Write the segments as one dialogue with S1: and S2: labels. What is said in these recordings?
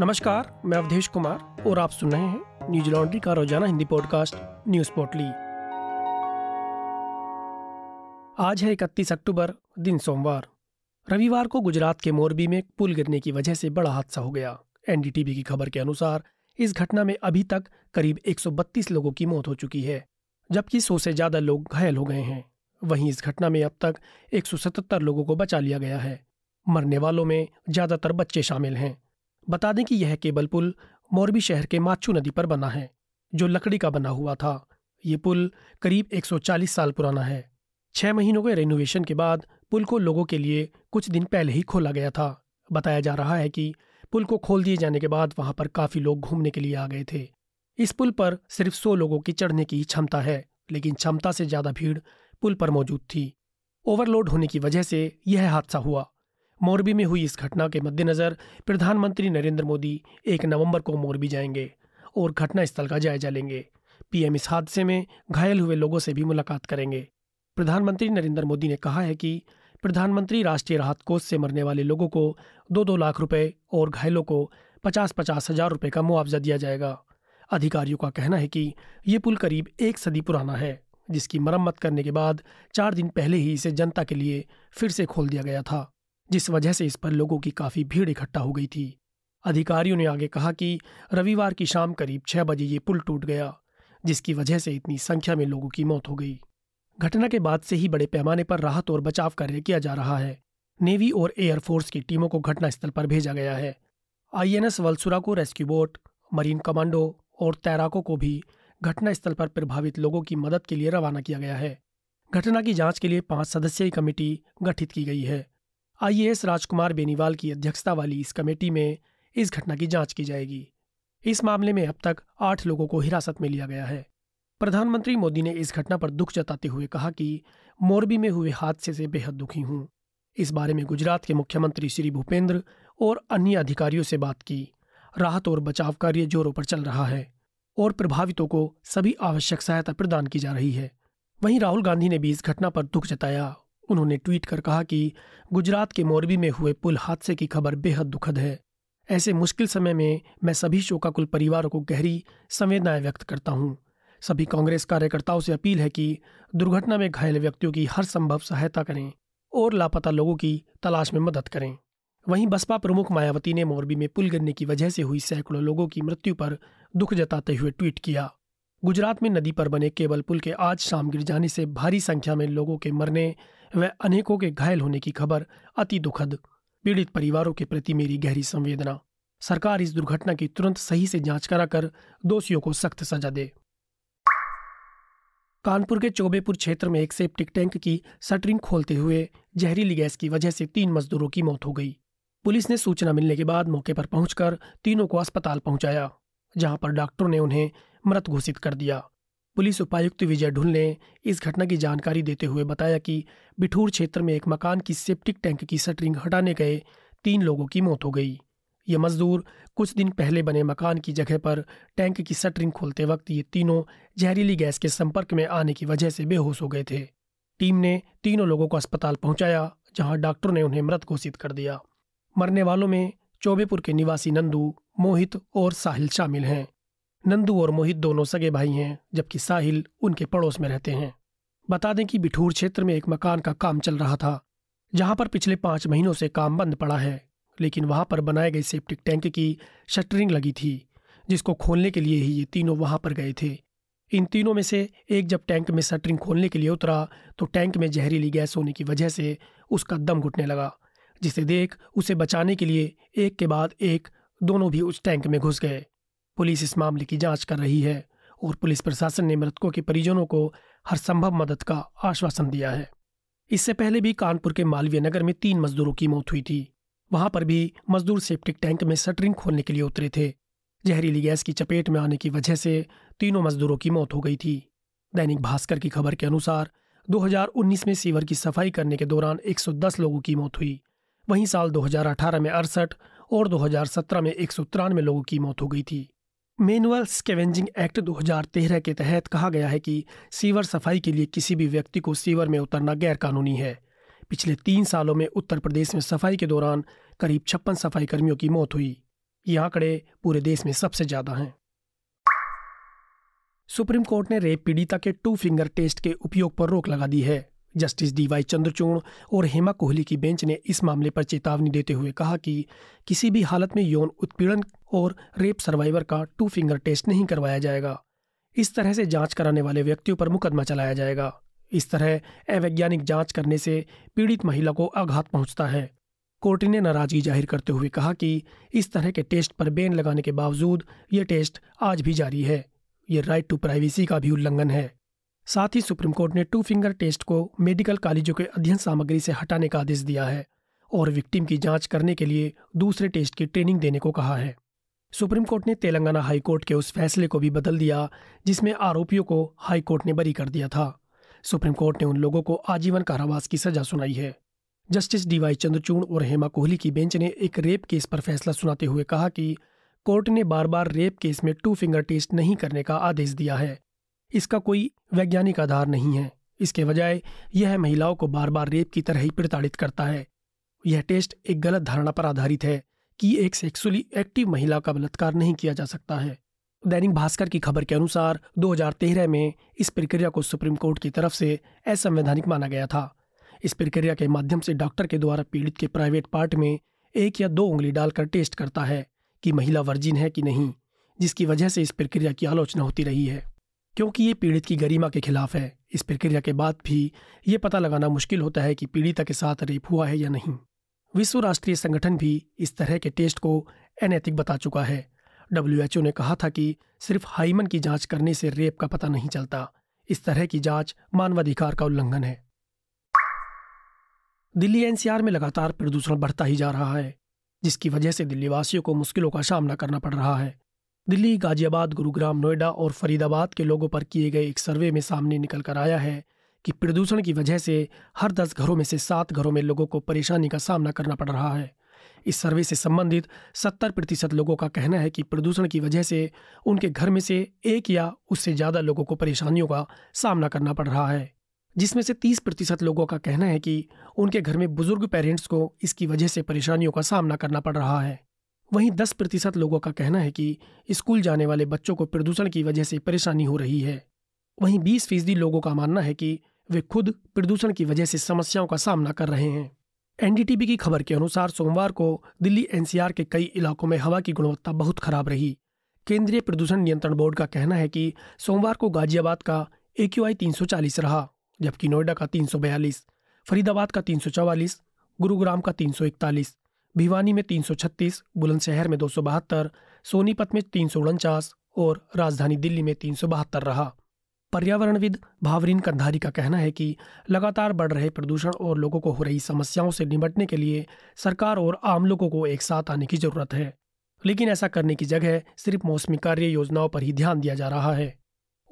S1: नमस्कार मैं अवधेश कुमार और आप सुन रहे हैं न्यूज लॉन्ड्री का रोजाना हिंदी पॉडकास्ट न्यूज पोर्टली आज है इकतीस अक्टूबर दिन सोमवार रविवार को गुजरात के मोरबी में पुल गिरने की वजह से बड़ा हादसा हो गया एनडीटीवी की खबर के अनुसार इस घटना में अभी तक करीब 132 लोगों की मौत हो चुकी है जबकि सौ से ज्यादा लोग घायल हो गए हैं वहीं इस घटना में अब तक 177 लोगों को बचा लिया गया है मरने वालों में ज्यादातर बच्चे शामिल हैं बता दें कि यह केबल पुल मोरबी शहर के माचू नदी पर बना है जो लकड़ी का बना हुआ था ये पुल करीब 140 साल पुराना है छह महीनों के रेनोवेशन के बाद पुल को लोगों के लिए कुछ दिन पहले ही खोला गया था बताया जा रहा है कि पुल को खोल दिए जाने के बाद वहां पर काफी लोग घूमने के लिए आ गए थे इस पुल पर सिर्फ सौ लोगों की चढ़ने की क्षमता है लेकिन क्षमता से ज्यादा भीड़ पुल पर मौजूद थी ओवरलोड होने की वजह से यह हादसा हुआ मोरबी में हुई इस घटना के मद्देनज़र प्रधानमंत्री नरेंद्र मोदी एक नवंबर को मोरबी जाएंगे और घटनास्थल का जायजा लेंगे पीएम इस हादसे में घायल हुए लोगों से भी मुलाकात करेंगे प्रधानमंत्री नरेंद्र मोदी ने कहा है कि प्रधानमंत्री राष्ट्रीय राहत कोष से मरने वाले लोगों को दो दो लाख रुपए और घायलों को पचास पचास हजार रुपये का मुआवजा दिया जाएगा अधिकारियों का कहना है कि ये पुल करीब एक सदी पुराना है जिसकी मरम्मत करने के बाद चार दिन पहले ही इसे जनता के लिए फिर से खोल दिया गया था जिस वजह से इस पर लोगों की काफी भीड़ इकट्ठा हो गई थी अधिकारियों ने आगे कहा कि रविवार की शाम करीब छह बजे ये पुल टूट गया जिसकी वजह से इतनी संख्या में लोगों की मौत हो गई घटना के बाद से ही बड़े पैमाने पर राहत और बचाव कार्य किया जा रहा है नेवी और एयरफोर्स की टीमों को घटनास्थल पर भेजा गया है आईएनएस वलसुरा को रेस्क्यू बोट मरीन कमांडो और तैराकों को भी घटनास्थल पर प्रभावित लोगों की मदद के लिए रवाना किया गया है घटना की जांच के लिए पांच सदस्यीय कमेटी गठित की गई है आईएएस राजकुमार बेनीवाल की अध्यक्षता वाली इस कमेटी में इस घटना की जांच की जाएगी इस मामले में अब तक आठ लोगों को हिरासत में लिया गया है प्रधानमंत्री मोदी ने इस घटना पर दुख जताते हुए कहा कि मोरबी में हुए हादसे से बेहद दुखी हूं इस बारे में गुजरात के मुख्यमंत्री श्री भूपेंद्र और अन्य अधिकारियों से बात की राहत और बचाव कार्य जोरों पर चल रहा है और प्रभावितों को सभी आवश्यक सहायता प्रदान की जा रही है वहीं राहुल गांधी ने भी इस घटना पर दुख जताया उन्होंने ट्वीट कर कहा कि गुजरात के मोरबी में हुए पुल हादसे की खबर बेहद दुखद है ऐसे मुश्किल समय में मैं सभी शोकाकुल परिवारों को गहरी संवेदनाएं व्यक्त करता हूं सभी कांग्रेस कार्यकर्ताओं से अपील है कि दुर्घटना में घायल व्यक्तियों की हर संभव सहायता करें और लापता लोगों की तलाश में मदद करें वहीं बसपा प्रमुख मायावती ने मोरबी में पुल गिरने की वजह से हुई सैकड़ों लोगों की मृत्यु पर दुख जताते हुए ट्वीट किया गुजरात में नदी पर बने केबल पुल के आज शाम गिर जाने से भारी संख्या में लोगों के मरने व अनेकों के घायल होने की खबर अति दुखद पीड़ित परिवारों के प्रति मेरी गहरी संवेदना सरकार इस दुर्घटना की तुरंत सही से जांच कराकर दोषियों को सख्त सजा दे कानपुर के चौबेपुर क्षेत्र में एक सेप्टिक टैंक की सटरिंग खोलते हुए जहरीली गैस की वजह से तीन मजदूरों की मौत हो गई पुलिस ने सूचना मिलने के बाद मौके पर पहुंचकर तीनों को अस्पताल पहुंचाया जहां पर डॉक्टरों ने उन्हें मृत घोषित कर दिया पुलिस उपायुक्त विजय ढुल ने इस घटना की जानकारी देते हुए बताया कि बिठूर क्षेत्र में एक मकान की सेप्टिक टैंक की सटरिंग हटाने गए तीन लोगों की मौत हो गई ये मजदूर कुछ दिन पहले बने मकान की जगह पर टैंक की सटरिंग खोलते वक्त ये तीनों जहरीली गैस के संपर्क में आने की वजह से बेहोश हो गए थे टीम ने तीनों लोगों को अस्पताल पहुंचाया जहां डॉक्टर ने उन्हें मृत घोषित कर दिया मरने वालों में चौबेपुर के निवासी नंदू मोहित और साहिल शामिल हैं नंदू और मोहित दोनों सगे भाई हैं जबकि साहिल उनके पड़ोस में रहते हैं बता दें कि बिठूर क्षेत्र में एक मकान का काम चल रहा था जहां पर पिछले पांच महीनों से काम बंद पड़ा है लेकिन वहां पर बनाए गए सेप्टिक टैंक की शटरिंग लगी थी जिसको खोलने के लिए ही ये तीनों वहां पर गए थे इन तीनों में से एक जब टैंक में शटरिंग खोलने के लिए उतरा तो टैंक में जहरीली गैस होने की वजह से उसका दम घुटने लगा जिसे देख उसे बचाने के लिए एक के बाद एक दोनों भी उस टैंक में घुस गए पुलिस इस मामले की जांच कर रही है और पुलिस प्रशासन ने मृतकों के परिजनों को हर संभव मदद का आश्वासन दिया है इससे पहले भी कानपुर के मालवीय नगर में तीन मजदूरों की मौत हुई थी वहां पर भी मजदूर सेप्टिक टैंक में शटरिंग खोलने के लिए उतरे थे जहरीली गैस की चपेट में आने की वजह से तीनों मजदूरों की मौत हो गई थी दैनिक भास्कर की खबर के अनुसार 2019 में सीवर की सफाई करने के दौरान 110 लोगों की मौत हुई वहीं साल 2018 में अड़सठ और 2017 में एक लोगों की मौत हो गई थी मैनुअल स्केवेंजिंग एक्ट 2013 के तहत कहा गया है कि सीवर सफाई के लिए किसी भी व्यक्ति को सीवर में उतरना गैरकानूनी है पिछले तीन सालों में उत्तर प्रदेश में सफाई के दौरान करीब छप्पन सफाई कर्मियों की मौत हुई ये आंकड़े पूरे देश में सबसे ज्यादा हैं सुप्रीम कोर्ट ने रेप पीड़िता के टू फिंगर टेस्ट के उपयोग पर रोक लगा दी है जस्टिस डी वाई चंद्रचूड़ और हेमा कोहली की बेंच ने इस मामले पर चेतावनी देते हुए कहा कि किसी भी हालत में यौन उत्पीड़न और रेप सर्वाइवर का टू फिंगर टेस्ट नहीं करवाया जाएगा इस तरह से जांच कराने वाले व्यक्तियों पर मुकदमा चलाया जाएगा इस तरह अवैज्ञानिक जांच करने से पीड़ित महिला को आघात पहुंचता है कोर्ट ने नाराजगी जाहिर करते हुए कहा कि इस तरह के टेस्ट पर बैन लगाने के बावजूद ये टेस्ट आज भी जारी है ये राइट टू प्राइवेसी का भी उल्लंघन है साथ ही सुप्रीम कोर्ट ने टू फिंगर टेस्ट को मेडिकल कॉलेजों के अध्ययन सामग्री से हटाने का आदेश दिया है और विक्टिम की जांच करने के लिए दूसरे टेस्ट की ट्रेनिंग देने को कहा है सुप्रीम कोर्ट ने तेलंगाना हाईकोर्ट के उस फैसले को भी बदल दिया जिसमें आरोपियों को हाईकोर्ट ने बरी कर दिया था सुप्रीम कोर्ट ने उन लोगों को आजीवन कारावास की सजा सुनाई है जस्टिस डीवाई चंद्रचूड़ और हेमा कोहली की बेंच ने एक रेप केस पर फैसला सुनाते हुए कहा कि कोर्ट ने बार बार रेप केस में टू फिंगर टेस्ट नहीं करने का आदेश दिया है इसका कोई वैज्ञानिक आधार नहीं है इसके बजाय यह महिलाओं को बार बार रेप की तरह ही प्रताड़ित करता है यह टेस्ट एक गलत धारणा पर आधारित है कि एक सेक्सुअली एक्टिव महिला का बलात्कार नहीं किया जा सकता है दैनिक भास्कर की खबर के अनुसार 2013 में इस प्रक्रिया को सुप्रीम कोर्ट की तरफ से असंवैधानिक माना गया था इस प्रक्रिया के माध्यम से डॉक्टर के द्वारा पीड़ित के प्राइवेट पार्ट में एक या दो उंगली डालकर टेस्ट करता है कि महिला वर्जिन है कि नहीं जिसकी वजह से इस प्रक्रिया की आलोचना होती रही है क्योंकि ये पीड़ित की गरिमा के खिलाफ है इस प्रक्रिया के बाद भी ये पता लगाना मुश्किल होता है कि पीड़िता के साथ रेप हुआ है या नहीं विश्व राष्ट्रीय संगठन भी इस तरह के टेस्ट को अनैतिक बता चुका है डब्ल्यूएचओ ने कहा था कि सिर्फ हाइमन की जांच करने से रेप का पता नहीं चलता इस तरह की जांच मानवाधिकार का उल्लंघन है दिल्ली एनसीआर में लगातार प्रदूषण बढ़ता ही जा रहा है जिसकी वजह से दिल्लीवासियों को मुश्किलों का सामना करना पड़ रहा है दिल्ली गाजियाबाद गुरुग्राम नोएडा और फरीदाबाद के लोगों पर किए गए एक सर्वे में सामने निकल कर आया है कि प्रदूषण की वजह से हर दस घरों में से सात घरों में लोगों को परेशानी का सामना करना पड़ रहा है इस सर्वे से संबंधित सत्तर प्रतिशत लोगों का कहना है कि प्रदूषण की वजह से उनके घर में से एक या उससे ज़्यादा लोगों को परेशानियों का सामना करना पड़ रहा है जिसमें से तीस प्रतिशत लोगों का कहना है कि उनके घर में बुजुर्ग पेरेंट्स को इसकी वजह से परेशानियों का सामना करना पड़ रहा है वहीं 10 प्रतिशत लोगों का कहना है कि स्कूल जाने वाले बच्चों को प्रदूषण की वजह से परेशानी हो रही है वहीं 20 फीसदी लोगों का मानना है कि वे खुद प्रदूषण की वजह से समस्याओं का सामना कर रहे हैं एनडीटीबी की खबर के अनुसार सोमवार को दिल्ली एनसीआर के कई इलाकों में हवा की गुणवत्ता बहुत खराब रही केंद्रीय प्रदूषण नियंत्रण बोर्ड का कहना है कि सोमवार को गाजियाबाद का ए क्यू आई रहा जबकि नोएडा का बयालीस फरीदाबाद का 344, गुरुग्राम का तीन सौ इकतालीस भिवानी में 336, बुलंदशहर में दो सोनीपत में तीन और राजधानी दिल्ली में तीन रहा पर्यावरणविद भावरीन कंधारी का कहना है कि लगातार बढ़ रहे प्रदूषण और लोगों को हो रही समस्याओं से निपटने के लिए सरकार और आम लोगों को एक साथ आने की जरूरत है लेकिन ऐसा करने की जगह सिर्फ मौसमी कार्य योजनाओं पर ही ध्यान दिया जा रहा है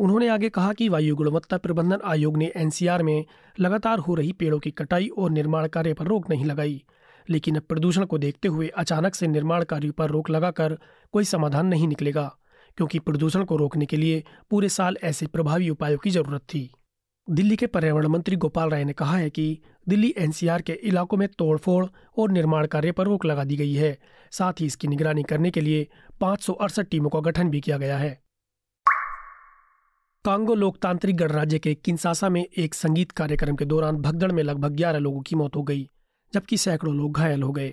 S1: उन्होंने आगे कहा कि वायु गुणवत्ता प्रबंधन आयोग ने एनसीआर में लगातार हो रही पेड़ों की कटाई और निर्माण कार्य पर रोक नहीं लगाई लेकिन प्रदूषण को देखते हुए अचानक से निर्माण कार्य पर रोक लगाकर कोई समाधान नहीं निकलेगा क्योंकि प्रदूषण को रोकने के लिए पूरे साल ऐसे प्रभावी उपायों की जरूरत थी दिल्ली के पर्यावरण मंत्री गोपाल राय ने कहा है कि दिल्ली एनसीआर के इलाकों में तोड़फोड़ और निर्माण कार्य पर रोक लगा दी गई है साथ ही इसकी निगरानी करने के लिए पांच टीमों का गठन भी किया गया है कांगो लोकतांत्रिक गणराज्य के किंसासा में एक संगीत कार्यक्रम के दौरान भगदड़ में लगभग ग्यारह लोगों की मौत हो गई जबकि सैकड़ों लोग घायल हो गए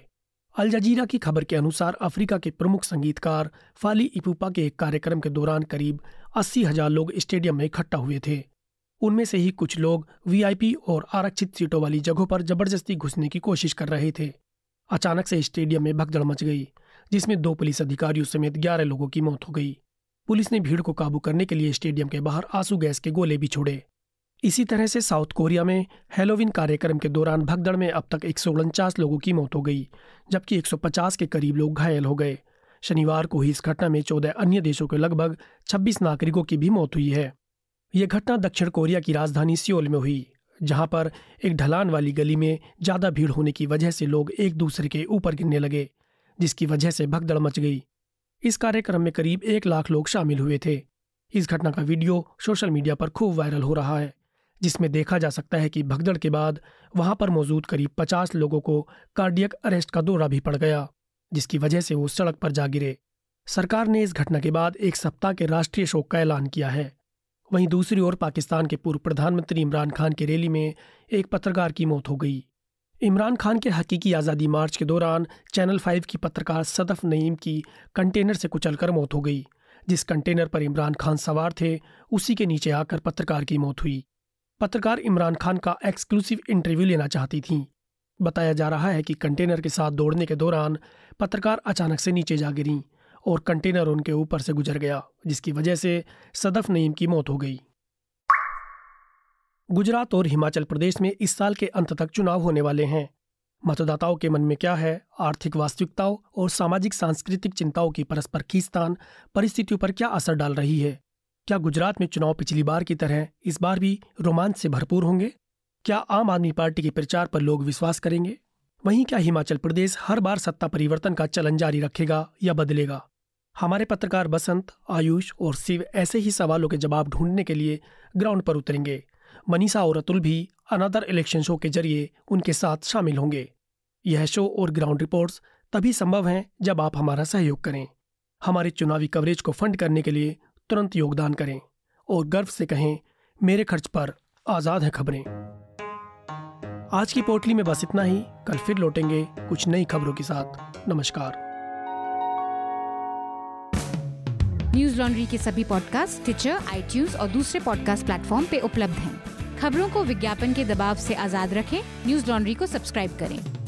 S1: अल जजीरा की खबर के अनुसार अफ्रीका के प्रमुख संगीतकार फाली इपूपा के एक कार्यक्रम के दौरान करीब अस्सी हजार लोग स्टेडियम में इकट्ठा हुए थे उनमें से ही कुछ लोग वीआईपी और आरक्षित सीटों वाली जगहों पर जबरदस्ती घुसने की कोशिश कर रहे थे अचानक से स्टेडियम में भगदड़ मच गई जिसमें दो पुलिस अधिकारियों समेत ग्यारह लोगों की मौत हो गई पुलिस ने भीड़ को काबू करने के लिए स्टेडियम के बाहर आंसू गैस के गोले भी छोड़े इसी तरह से साउथ कोरिया में हेलोविन कार्यक्रम के दौरान भगदड़ में अब तक एक लोगों की मौत हो गई जबकि 150 के करीब लोग घायल हो गए शनिवार को ही इस घटना में 14 अन्य देशों के लगभग 26 नागरिकों की भी मौत हुई है ये घटना दक्षिण कोरिया की राजधानी सियोल में हुई जहां पर एक ढलान वाली गली में ज्यादा भीड़ होने की वजह से लोग एक दूसरे के ऊपर गिरने लगे जिसकी वजह से भगदड़ मच गई इस कार्यक्रम में करीब एक लाख लोग शामिल हुए थे इस घटना का वीडियो सोशल मीडिया पर खूब वायरल हो रहा है जिसमें देखा जा सकता है कि भगदड़ के बाद वहां पर मौजूद करीब पचास लोगों को कार्डियक अरेस्ट का दौरा भी पड़ गया जिसकी वजह से वो सड़क पर जा गिरे सरकार ने इस घटना के बाद एक सप्ताह के राष्ट्रीय शोक का ऐलान किया है वहीं दूसरी ओर पाकिस्तान के पूर्व प्रधानमंत्री इमरान खान की रैली में एक पत्रकार की मौत हो गई इमरान खान के हकीकी आज़ादी मार्च के दौरान चैनल फाइव की पत्रकार सदफ नईम की कंटेनर से कुचलकर मौत हो गई जिस कंटेनर पर इमरान खान सवार थे उसी के नीचे आकर पत्रकार की मौत हुई पत्रकार इमरान खान का एक्सक्लूसिव इंटरव्यू लेना चाहती थी बताया जा रहा है कि कंटेनर के साथ दौड़ने के दौरान पत्रकार अचानक से नीचे जा गिरी और कंटेनर उनके ऊपर से गुजर गया जिसकी वजह से सदफ नईम की मौत हो गई गुजरात और हिमाचल प्रदेश में इस साल के अंत तक चुनाव होने वाले हैं मतदाताओं के मन में क्या है आर्थिक वास्तविकताओं और सामाजिक सांस्कृतिक चिंताओं की परस्पर खींचतान परिस्थितियों पर क्या असर डाल रही है क्या गुजरात में चुनाव पिछली बार की तरह इस बार भी रोमांच से भरपूर होंगे क्या आम आदमी पार्टी के प्रचार पर लोग विश्वास करेंगे वहीं क्या हिमाचल प्रदेश हर बार सत्ता परिवर्तन का चलन जारी रखेगा या बदलेगा हमारे पत्रकार बसंत आयुष और शिव ऐसे ही सवालों के जवाब ढूंढने के लिए ग्राउंड पर उतरेंगे मनीषा और अतुल भी अनादर इलेक्शन शो के जरिए उनके साथ शामिल होंगे यह शो और ग्राउंड रिपोर्ट्स तभी संभव हैं जब आप हमारा सहयोग करें हमारे चुनावी कवरेज को फंड करने के लिए तुरंत योगदान करें और गर्व से कहें मेरे खर्च पर आज़ाद है खबरें आज की पोटली में बस इतना ही कल फिर लौटेंगे कुछ नई खबरों के साथ नमस्कार
S2: न्यूज लॉन्ड्री के सभी पॉडकास्ट ट्विटर आईटीज और दूसरे पॉडकास्ट प्लेटफॉर्म पे उपलब्ध हैं खबरों को विज्ञापन के दबाव से आजाद रखें न्यूज लॉन्ड्री को सब्सक्राइब करें